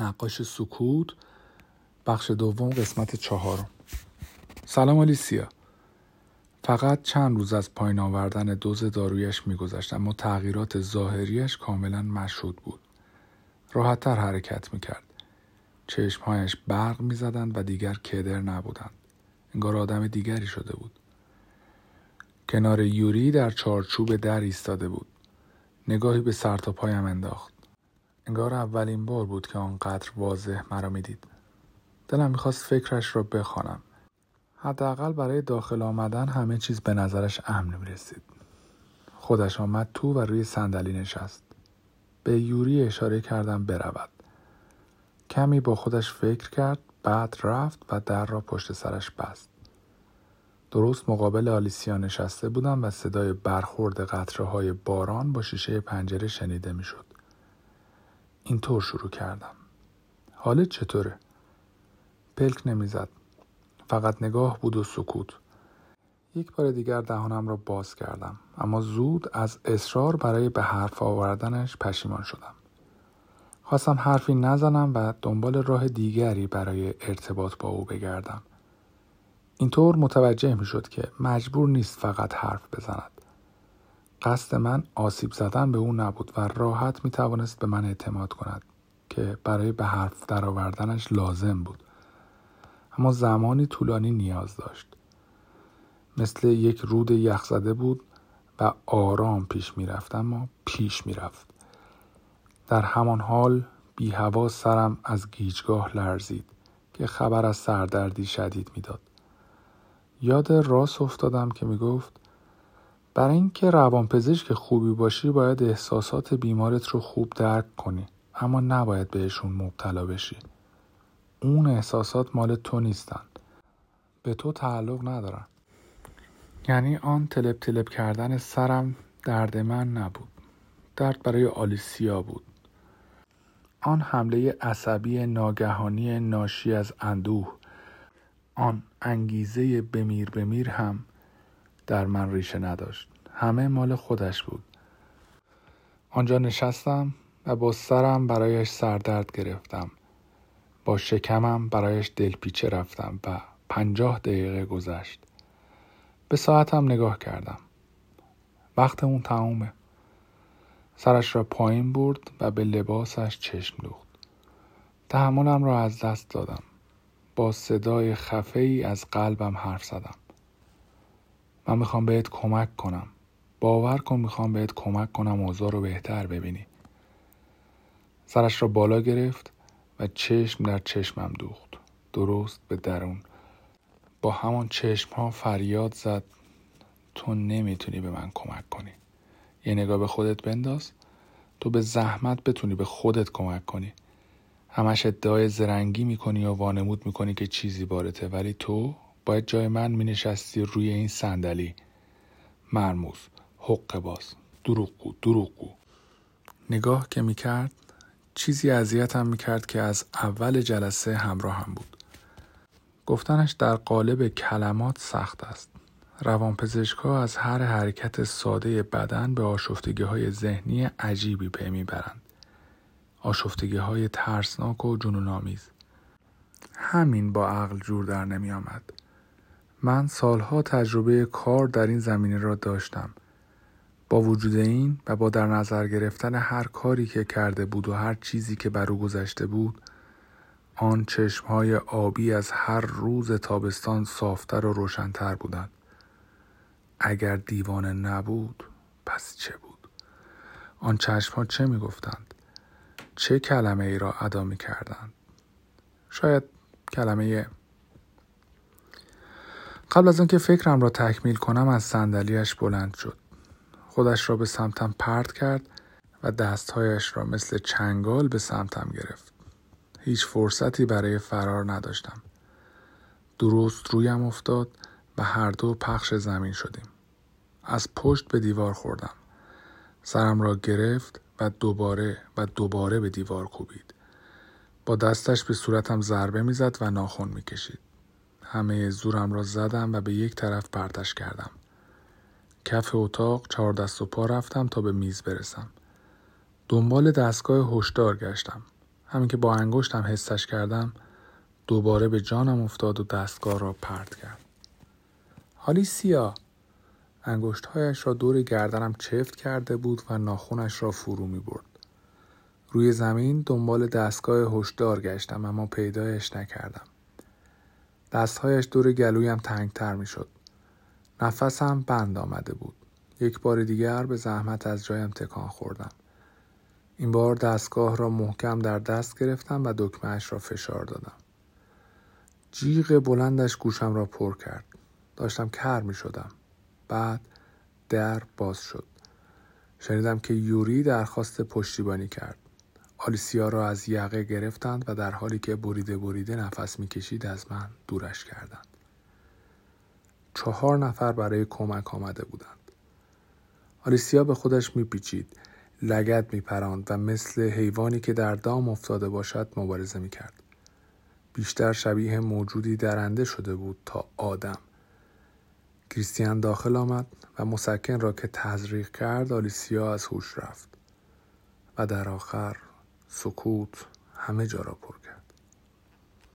نقاش سکوت. بخش دوم قسمت چهارم. سلام آلیسیا. فقط چند روز از پایین آوردن دوز دارویش میگذشت اما تغییرات ظاهریش کاملا مشهود بود. راحتتر حرکت می‌کرد. چشمهایش برق می‌زدند و دیگر کدر نبودند. انگار آدم دیگری شده بود. کنار یوری در چارچوب در ایستاده بود. نگاهی به سر تا پایم انداخت. انگار اولین بار بود که آنقدر واضح مرا می‌دید. دلم می‌خواست فکرش را بخوانم. حداقل برای داخل آمدن همه چیز به نظرش امن می‌رسید. خودش آمد تو و روی صندلی نشست. به یوری اشاره کردم برود. کمی با خودش فکر کرد بعد رفت و در را پشت سرش بست. درست مقابل آلیسیا نشسته بودم و صدای برخورد قطره های باران با شیشه پنجره شنیده می‌شد. اینطور شروع کردم. حالت چطوره؟ پلک نمی‌زد. فقط نگاه بود و سکوت. یک بار دیگر دهانم را باز کردم اما زود از اصرار برای به حرف آوردنش پشیمان شدم. خواستم حرفی نزنم و دنبال راه دیگری برای ارتباط با او بگردم. اینطور متوجه می شد که مجبور نیست فقط حرف بزند. قصد من آسیب زدن به او نبود و راحت می توانست به من اعتماد کند که برای به حرف درآوردنش لازم بود. اما زمانی طولانی نیاز داشت. مثل یک رود یخزده بود و آرام پیش می رفت اما پیش می رفت. در همان حال بی هوا سرم از گیجگاه لرزید که خبر از سردردی شدید می‌داد. یاد راست افتادم که می‌گفت برای اینکه روانپزشک خوبی باشی باید احساسات بیمارت رو خوب درک کنی. اما نباید بهشون مبتلا بشی. اون احساسات مال تو نیستن. به تو تعلق ندارن. یعنی آن تلپ تلپ کردن سرم درد من نبود. درد برای آلیسیا بود. آن حمله عصبی ناگهانی ناشی از اندوه. آن انگیزه بمیر بمیر هم در من ریشه نداشت. همه مال خودش بود. آنجا نشستم و با سرم برایش سردرد گرفتم. با شکمم برایش دلپیچه رفتم و پنجاه دقیقه گذشت. به ساعتم نگاه کردم. وقت اون تمومه. سرش را پایین برد و به لباسش چشم دوخت. تحملم را از دست دادم. با صدای خفه ای از قلبم حرف زدم. من می‌خوام بهت کمک کنم. باور کن می‌خوام بهت کمک کنم اوضاع رو بهتر ببینی. سرش را بالا گرفت و چشم در چشمم دوخت. درست به درون. با همان چشم ها فریاد زد. تو نمی‌تونی به من کمک کنی. یه نگاه به خودت بنداز. تو به زحمت بتونی به خودت کمک کنی. همش ادعای زرنگی می‌کنی و وانمود می‌کنی که چیزی بارته ولی تو باید جای من مینشستی روی این صندلی. مرموز حق باز. دروغگو دروغگو. نگاه که می‌کرد چیزی اذیتم می‌کرد که از اول جلسه همراه هم بود. گفتنش در قالب کلمات سخت است. روانپزشک ها از هر حرکت ساده بدن به آشفتگی های ذهنی عجیبی پی می‌برند. آشفتگی های ترسناک و جنون آمیز. همین با عقل جور در نمی آمد. من سالها تجربه کار در این زمینه را داشتم. با وجود این و با در نظر گرفتن هر کاری که کرده بود و هر چیزی که بر او گذشته بود آن چشمهای آبی از هر روز تابستان صافتر و روشنتر بودند. اگر دیوانه نبود پس چه بود؟ آن چشمها چه می گفتند؟ چه کلمه ای را ادا می کردند شاید کلمه قبل از اینکه فکرم را تکمیل کنم از صندلیاش بلند شد. خودش را به سمتم پرت کرد و دستهایش را مثل چنگال به سمتم گرفت. هیچ فرصتی برای فرار نداشتم. درست رویم افتاد و هر دو پخش زمین شدیم. از پشت به دیوار خوردم. سرم را گرفت و دوباره و دوباره به دیوار کوبید. با دستش به صورتم ضربه می‌زد و ناخون می‌کشید. همه زورم را زدم و به یک طرف پرتش کردم. کف اتاق چهار دست و پا رفتم تا به میز برسم. دنبال دستگاه هشدار گشتم. همین که با انگشتم حسش کردم دوباره به جانم افتاد و دستگاه را پرت کرد آلیسیا انگشتهایش را دور گردنم چفت کرده بود و ناخونش را فرو می برد. روی زمین دنبال دستگاه هشدار گشتم اما پیدایش نکردم. دستهایش دور گلویم تنگتر می شد. نفسم بند آمده بود. یک بار دیگر به زحمت از جایم تکان خوردم. این بار دستگاه را محکم در دست گرفتم و دکمهش را فشار دادم. جیغ بلندش گوشم را پر کرد. داشتم کر می شدم. بعد در باز شد. شنیدم که یوری درخواست پشتیبانی کرد. آلیسیا را از یقه گرفتند و در حالی که بریده بریده نفس می‌کشید از من دورش کردند. چهار نفر برای کمک آمده بودند. آلیسیا به خودش میپیچید، لگت میپراند و مثل حیوانی که در دام افتاده باشد مبارزه می‌کرد. بیشتر شبیه موجودی درنده شده بود تا آدم. کریستیان داخل آمد و مسکن را که تزریق کرد آلیسیا از هوش رفت و در آخر سکوت همه جا را پر کرد.